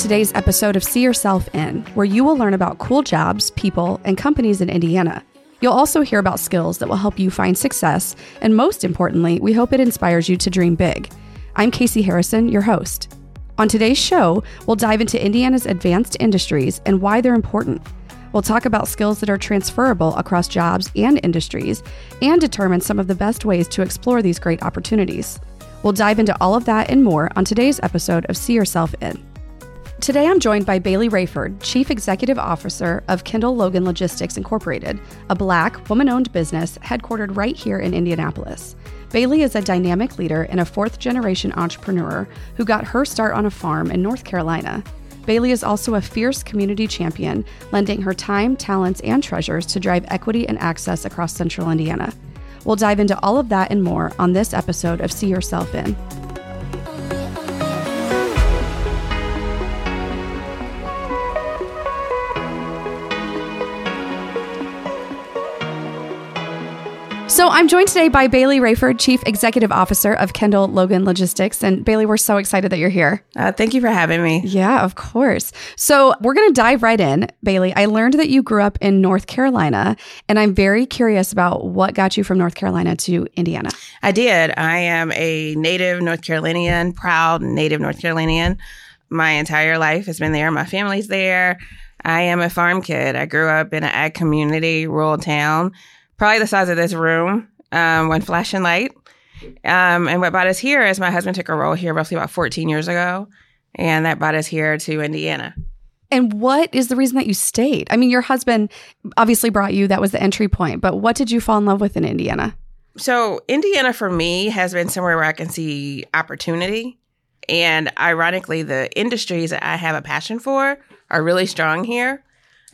today's episode of See Yourself In, where you will learn about cool jobs, people, and companies in Indiana. You'll also hear about skills that will help you find success, and most importantly, we hope it inspires you to dream big. I'm Casey Harrison, your host. On today's show, we'll dive into Indiana's advanced industries and why they're important. We'll talk about skills that are transferable across jobs and industries and determine some of the best ways to explore these great opportunities. We'll dive into all of that and more on today's episode of See Yourself In. Today I'm joined by Bailey Rayford, Chief Executive Officer of Kendall Logan Logistics Incorporated, a black, woman owned business headquartered right here in Indianapolis. Bailey is a dynamic leader and a fourth generation entrepreneur who got her start on a farm in North Carolina. Bailey is also a fierce community champion, lending her time, talents, and treasures to drive equity and access across central Indiana. We'll dive into all of that and more on this episode of See Yourself In. I'm joined today by Bailey Rayford, Chief Executive Officer of Kendall Logan Logistics. And Bailey, we're so excited that you're here. Uh, thank you for having me. Yeah, of course. So we're going to dive right in. Bailey, I learned that you grew up in North Carolina, and I'm very curious about what got you from North Carolina to Indiana. I did. I am a native North Carolinian, proud native North Carolinian. My entire life has been there. My family's there. I am a farm kid. I grew up in an ag community, rural town probably the size of this room, um, when flashing light. Um, and what brought us here is my husband took a role here roughly about 14 years ago, and that brought us here to Indiana. And what is the reason that you stayed? I mean, your husband obviously brought you, that was the entry point, but what did you fall in love with in Indiana? So, Indiana for me has been somewhere where I can see opportunity. And ironically, the industries that I have a passion for are really strong here.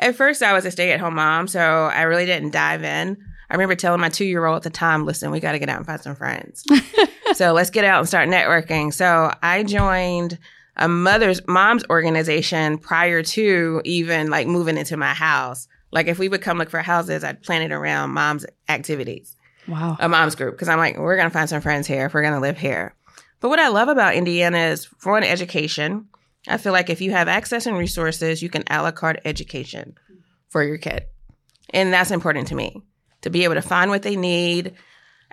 At first, I was a stay at home mom, so I really didn't dive in. I remember telling my two year old at the time, listen, we got to get out and find some friends. so let's get out and start networking. So I joined a mother's mom's organization prior to even like moving into my house. Like if we would come look for houses, I'd plan it around mom's activities. Wow. A mom's group. Cause I'm like, we're going to find some friends here if we're going to live here. But what I love about Indiana is for one, education. I feel like if you have access and resources, you can a la carte education for your kid. And that's important to me to be able to find what they need,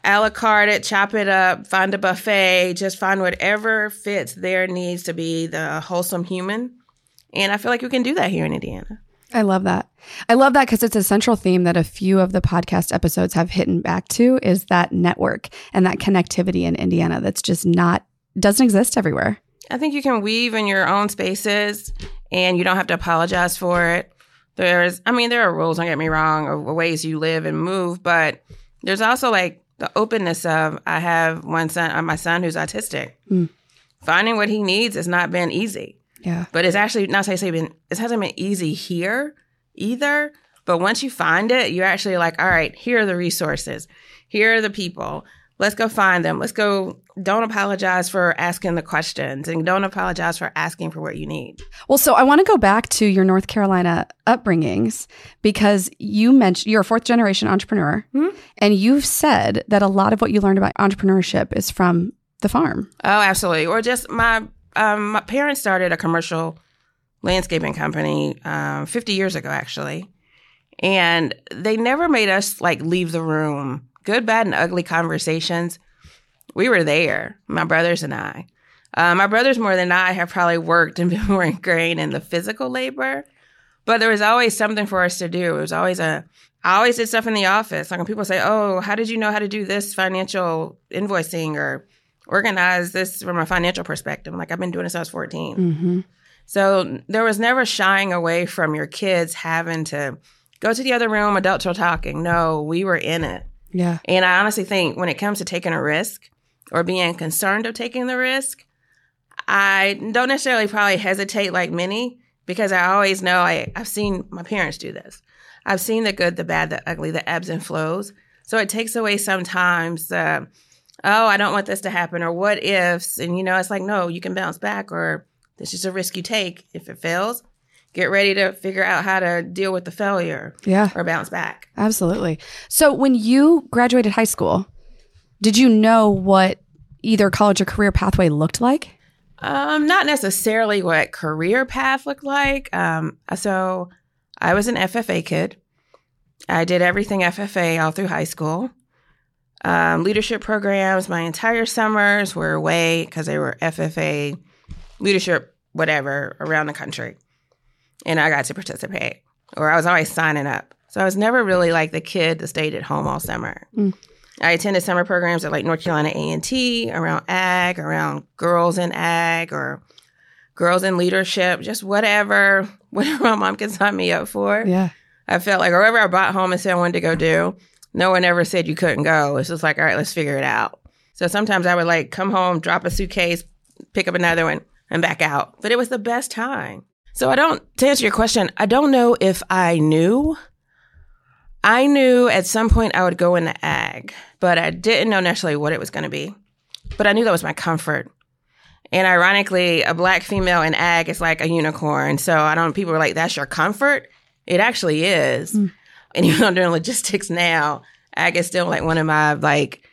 a la carte it, chop it up, find a buffet, just find whatever fits their needs to be the wholesome human. And I feel like we can do that here in Indiana. I love that. I love that because it's a central theme that a few of the podcast episodes have hit back to is that network and that connectivity in Indiana that's just not doesn't exist everywhere. I think you can weave in your own spaces and you don't have to apologize for it. There's, I mean, there are rules, don't get me wrong, of ways you live and move, but there's also like the openness of I have one son, uh, my son who's autistic. Mm. Finding what he needs has not been easy. Yeah. But it's actually not to say been it hasn't been easy here either. But once you find it, you're actually like, all right, here are the resources. Here are the people. Let's go find them. Let's go. Don't apologize for asking the questions and don't apologize for asking for what you need. Well, so I want to go back to your North Carolina upbringings because you mentioned you're a fourth generation entrepreneur mm-hmm. and you've said that a lot of what you learned about entrepreneurship is from the farm. Oh, absolutely. Or just my, um, my parents started a commercial landscaping company um, 50 years ago, actually. And they never made us like leave the room good, bad, and ugly conversations. We were there, my brothers and I. Uh, my brothers more than I have probably worked and been more ingrained in the physical labor, but there was always something for us to do. It was always a, I always did stuff in the office. Like when people say, "Oh, how did you know how to do this financial invoicing or organize this from a financial perspective?" I'm like, I've been doing this since I was 14. Mm-hmm. So there was never shying away from your kids having to go to the other room, adults are talking. No, we were in it. Yeah. And I honestly think when it comes to taking a risk or being concerned of taking the risk, I don't necessarily probably hesitate like many because I always know I, I've seen my parents do this. I've seen the good, the bad, the ugly, the ebbs and flows. So it takes away sometimes, uh, oh, I don't want this to happen or what ifs. And, you know, it's like, no, you can bounce back or this is a risk you take. If it fails, get ready to figure out how to deal with the failure yeah. or bounce back. Absolutely. So when you graduated high school, did you know what either college or career pathway looked like? Um, not necessarily what career path looked like. Um, so I was an FFA kid. I did everything FFA all through high school. Um, leadership programs, my entire summers were away because they were FFA leadership, whatever, around the country. And I got to participate, or I was always signing up. So I was never really like the kid that stayed at home all summer. Mm. I attended summer programs at like North Carolina A&T around ag, around girls in ag or girls in leadership, just whatever, whatever my mom could sign me up for. Yeah. I felt like wherever I brought home and said I wanted to go do, no one ever said you couldn't go. It's just like, all right, let's figure it out. So sometimes I would like come home, drop a suitcase, pick up another one, and back out. But it was the best time. So I don't, to answer your question, I don't know if I knew. I knew at some point I would go into ag, but I didn't know necessarily what it was going to be. But I knew that was my comfort. And ironically, a black female in ag is like a unicorn. So I don't, people are like, that's your comfort. It actually is. Mm. And even though I'm doing logistics now, ag is still like one of my like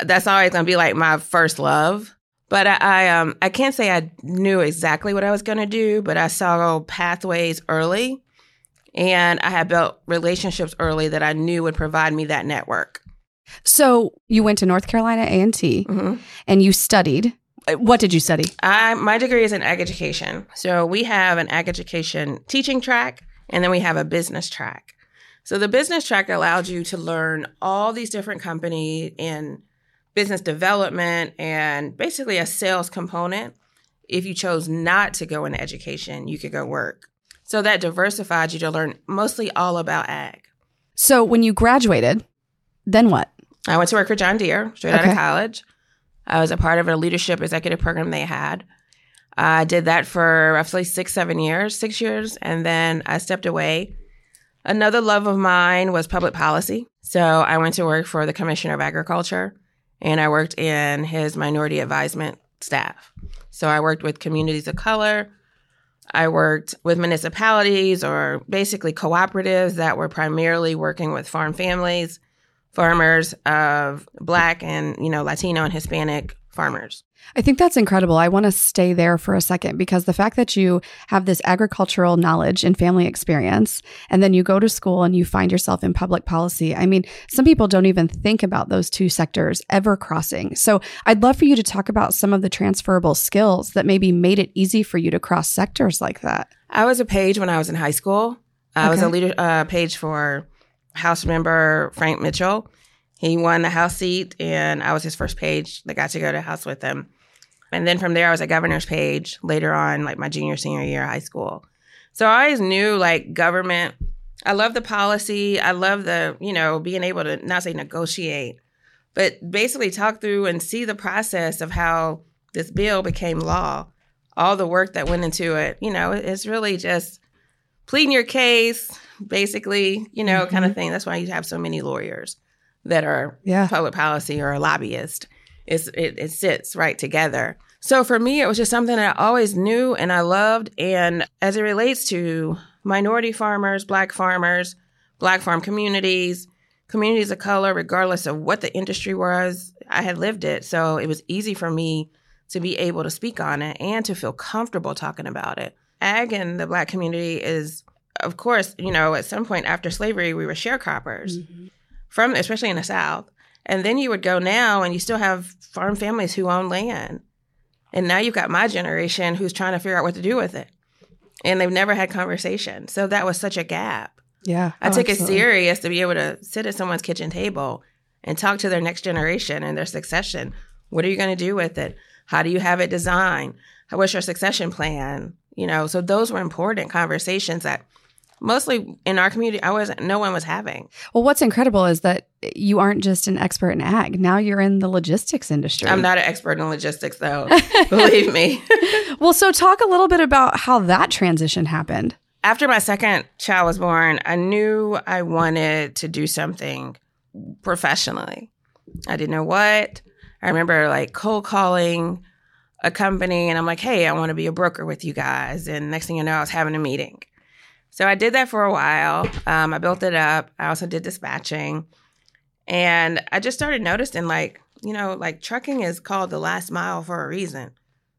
that's always gonna be like my first love. But I, I um I can't say I knew exactly what I was gonna do, but I saw pathways early and I had built relationships early that I knew would provide me that network. So you went to North Carolina A and T, mm-hmm. and you studied. What did you study? I my degree is in ag education. So we have an ag education teaching track, and then we have a business track. So the business track allowed you to learn all these different companies in business development and basically a sales component. If you chose not to go into education, you could go work. So that diversified you to learn mostly all about ag. So when you graduated, then what? I went to work for John Deere straight okay. out of college. I was a part of a leadership executive program they had. I did that for roughly six, seven years, six years, and then I stepped away Another love of mine was public policy. So I went to work for the Commissioner of Agriculture and I worked in his minority advisement staff. So I worked with communities of color. I worked with municipalities or basically cooperatives that were primarily working with farm families, farmers of black and, you know, Latino and Hispanic farmers. I think that's incredible. I want to stay there for a second because the fact that you have this agricultural knowledge and family experience, and then you go to school and you find yourself in public policy. I mean, some people don't even think about those two sectors ever crossing. So I'd love for you to talk about some of the transferable skills that maybe made it easy for you to cross sectors like that. I was a page when I was in high school. I okay. was a leader uh, page for House member Frank Mitchell. He won the House seat, and I was his first page that got to go to House with him. And then from there, I was a governor's page later on, like my junior, senior year of high school. So I always knew like government. I love the policy. I love the, you know, being able to not say negotiate, but basically talk through and see the process of how this bill became law, all the work that went into it. You know, it's really just pleading your case, basically, you know, mm-hmm. kind of thing. That's why you have so many lawyers that are yeah. public policy or a lobbyist. It's, it, it sits right together. So for me, it was just something that I always knew and I loved. And as it relates to minority farmers, black farmers, black farm communities, communities of color, regardless of what the industry was, I had lived it. So it was easy for me to be able to speak on it and to feel comfortable talking about it. Ag in the black community is, of course, you know, at some point after slavery, we were sharecroppers. Mm-hmm from especially in the South. And then you would go now and you still have farm families who own land. And now you've got my generation who's trying to figure out what to do with it. And they've never had conversation. So that was such a gap. Yeah. I oh, took absolutely. it serious to be able to sit at someone's kitchen table and talk to their next generation and their succession. What are you going to do with it? How do you have it designed? What's your succession plan? You know, so those were important conversations that mostly in our community, I wasn't, no one was having. Well, what's incredible is that you aren't just an expert in ag. Now you're in the logistics industry. I'm not an expert in logistics, though. believe me. well, so talk a little bit about how that transition happened. After my second child was born, I knew I wanted to do something professionally. I didn't know what. I remember like cold calling a company and I'm like, hey, I want to be a broker with you guys. And next thing you know, I was having a meeting. So I did that for a while. Um, I built it up. I also did dispatching. And I just started noticing, like, you know, like trucking is called the last mile for a reason.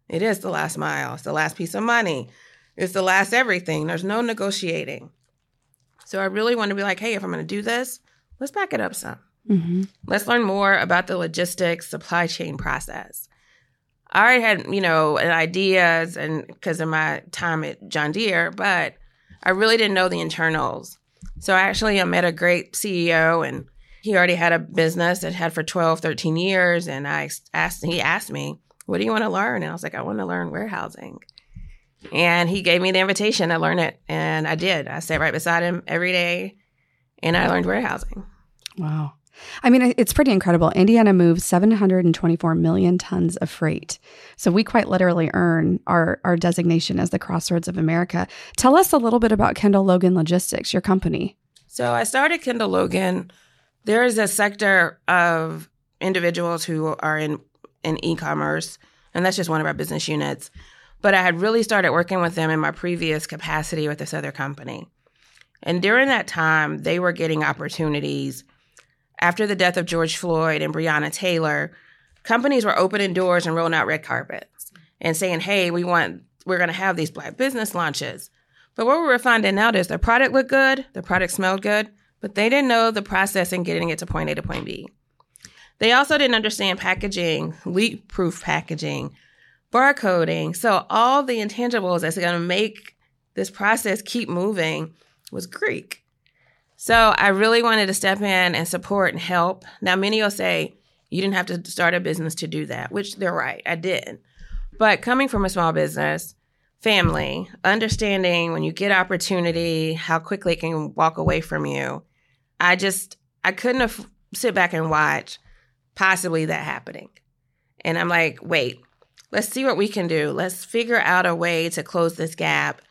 It is the last mile. It's the last piece of money. It's the last everything. There's no negotiating. So I really want to be like, hey, if I'm going to do this, let's back it up some. Mm-hmm. Let's learn more about the logistics supply chain process. I already had, you know, ideas and because of my time at John Deere, but I really didn't know the internals. So I actually I met a great CEO and he already had a business that had for 12, 13 years. And I asked, he asked me, what do you want to learn? And I was like, I want to learn warehousing. And he gave me the invitation to learn it. And I did. I sat right beside him every day and I learned warehousing. Wow. I mean, it's pretty incredible. Indiana moves 724 million tons of freight. So we quite literally earn our, our designation as the crossroads of America. Tell us a little bit about Kendall Logan Logistics, your company. So I started Kendall Logan. There is a sector of individuals who are in, in e commerce, and that's just one of our business units. But I had really started working with them in my previous capacity with this other company. And during that time, they were getting opportunities after the death of George Floyd and Breonna Taylor, companies were opening doors and rolling out red carpets and saying, hey, we want, we're going to have these black business launches. But what we were finding out is the product looked good, the product smelled good, but they didn't know the process in getting it to point A to point B. They also didn't understand packaging, leak proof packaging, barcoding. So all the intangibles that's going to make this process keep moving was Greek. So I really wanted to step in and support and help. Now, many will say, you didn't have to start a business to do that, which they're right. I didn't, But coming from a small business, family, understanding when you get opportunity, how quickly it can walk away from you, I just, I couldn't have sit back and watch possibly that happening. And I'm like, wait, let's see what we can do. Let's figure out a way to close this gap,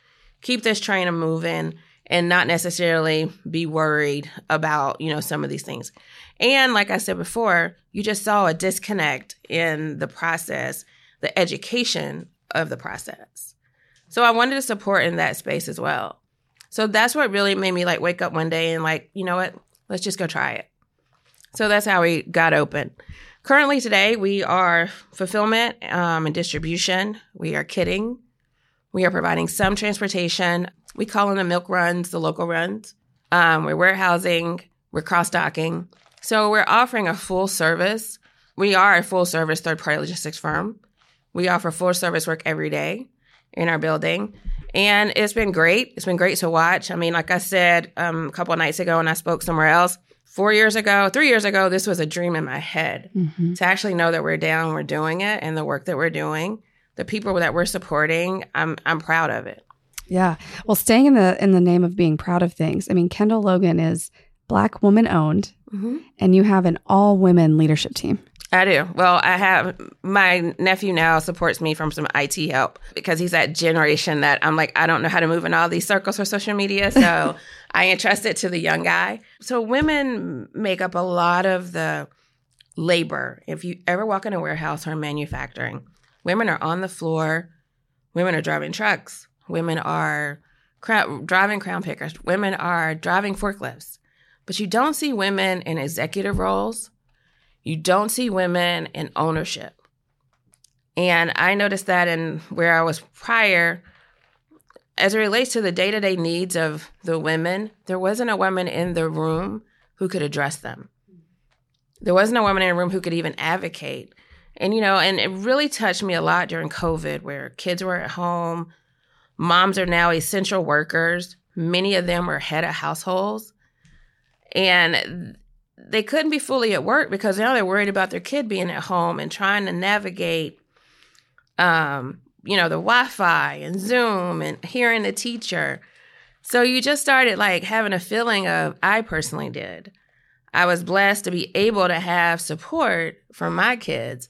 keep this train moving and not necessarily be worried about, you know, some of these things. And like I said before, you just saw a disconnect in the process, the education of the process. So I wanted to support in that space as well. So that's what really made me like wake up one day and like, you know what? Let's just go try it. So that's how we got open. Currently today, we are fulfillment um, and distribution. We are kidding. We are providing some transportation we call them the milk runs, the local runs. Um, we're warehousing, we're cross docking. So we're offering a full service. We are a full service third party logistics firm. We offer full service work every day in our building. And it's been great. It's been great to watch. I mean, like I said um, a couple of nights ago, and I spoke somewhere else, four years ago, three years ago, this was a dream in my head mm-hmm. to actually know that we're down, we're doing it, and the work that we're doing, the people that we're supporting, I'm I'm proud of it. Yeah. Well, staying in the in the name of being proud of things. I mean, Kendall Logan is black woman owned, mm-hmm. and you have an all women leadership team. I do. Well, I have my nephew now supports me from some IT help because he's that generation that I'm like, I don't know how to move in all these circles for social media. So I entrust it to the young guy. So women make up a lot of the labor. If you ever walk in a warehouse or manufacturing, women are on the floor, women are driving trucks, Women are driving crown pickers. Women are driving forklifts. But you don't see women in executive roles. You don't see women in ownership. And I noticed that in where I was prior, as it relates to the day to day needs of the women, there wasn't a woman in the room who could address them. There wasn't a woman in the room who could even advocate. And, you know, and it really touched me a lot during COVID where kids were at home, Moms are now essential workers. Many of them are head of households. And they couldn't be fully at work because now they're worried about their kid being at home and trying to navigate um, you know, the Wi-Fi and Zoom and hearing the teacher. So you just started like having a feeling of I personally did. I was blessed to be able to have support from my kids,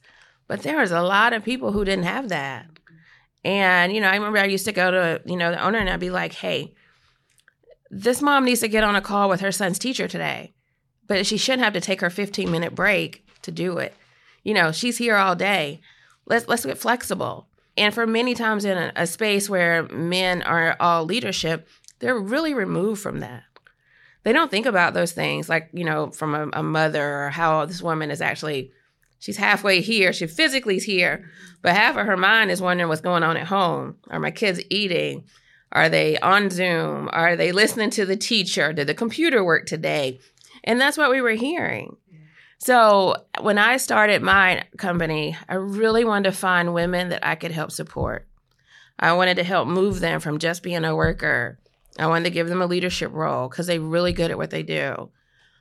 but there was a lot of people who didn't have that. And, you know, I remember I used to go to, you know, the owner and I'd be like, hey, this mom needs to get on a call with her son's teacher today, but she shouldn't have to take her 15 minute break to do it. You know, she's here all day. Let's let's get flexible. And for many times in a, a space where men are all leadership, they're really removed from that. They don't think about those things like, you know, from a, a mother or how this woman is actually She's halfway here. She physically is here, but half of her mind is wondering what's going on at home. Are my kids eating? Are they on Zoom? Are they listening to the teacher? Did the computer work today? And that's what we were hearing. So when I started my company, I really wanted to find women that I could help support. I wanted to help move them from just being a worker. I wanted to give them a leadership role because they're really good at what they do.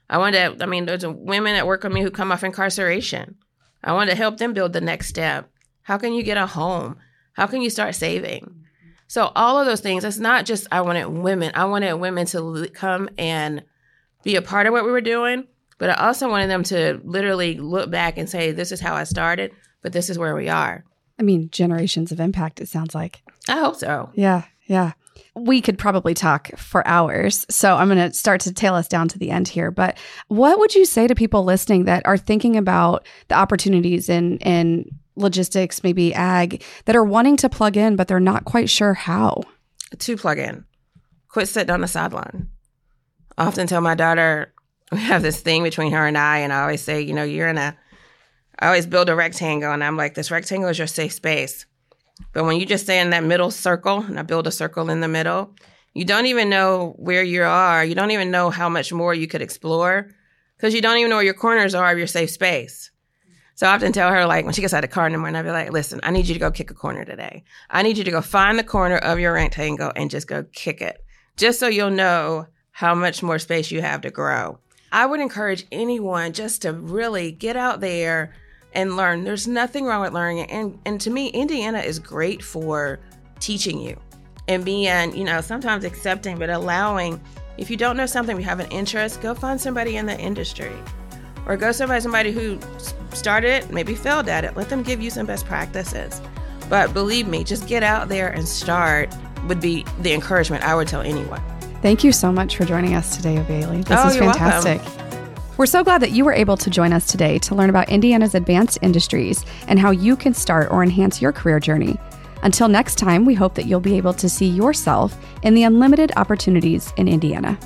I wanted to, I mean, there's women that work with me who come off incarceration. I want to help them build the next step. How can you get a home? How can you start saving? So all of those things, it's not just I wanted women. I wanted women to come and be a part of what we were doing, but I also wanted them to literally look back and say, this is how I started, but this is where we are. I mean, generations of impact, it sounds like. I hope so. Yeah, yeah. We could probably talk for hours. So I'm going to start to tail us down to the end here. But what would you say to people listening that are thinking about the opportunities in, in logistics, maybe ag, that are wanting to plug in, but they're not quite sure how? To plug in, quit sitting on the sideline. I often tell my daughter, we have this thing between her and I, and I always say, you know, you're in a, I always build a rectangle, and I'm like, this rectangle is your safe space. But when you just stay in that middle circle, and I build a circle in the middle, you don't even know where you are. You don't even know how much more you could explore because you don't even know where your corners are of your safe space. So I often tell her, like, when she gets out of the car in the morning, I'll be like, listen, I need you to go kick a corner today. I need you to go find the corner of your rectangle and just go kick it, just so you'll know how much more space you have to grow. I would encourage anyone just to really get out there and learn. There's nothing wrong with learning. And, and to me, Indiana is great for teaching you and being, you know, sometimes accepting, but allowing. If you don't know something, you have an interest, go find somebody in the industry or go somebody somebody who started it, maybe failed at it. Let them give you some best practices. But believe me, just get out there and start would be the encouragement I would tell anyone. Thank you so much for joining us today, Bailey. This oh, is fantastic. Welcome. We're so glad that you were able to join us today to learn about Indiana's advanced industries and how you can start or enhance your career journey. Until next time, we hope that you'll be able to see yourself in the unlimited opportunities in Indiana.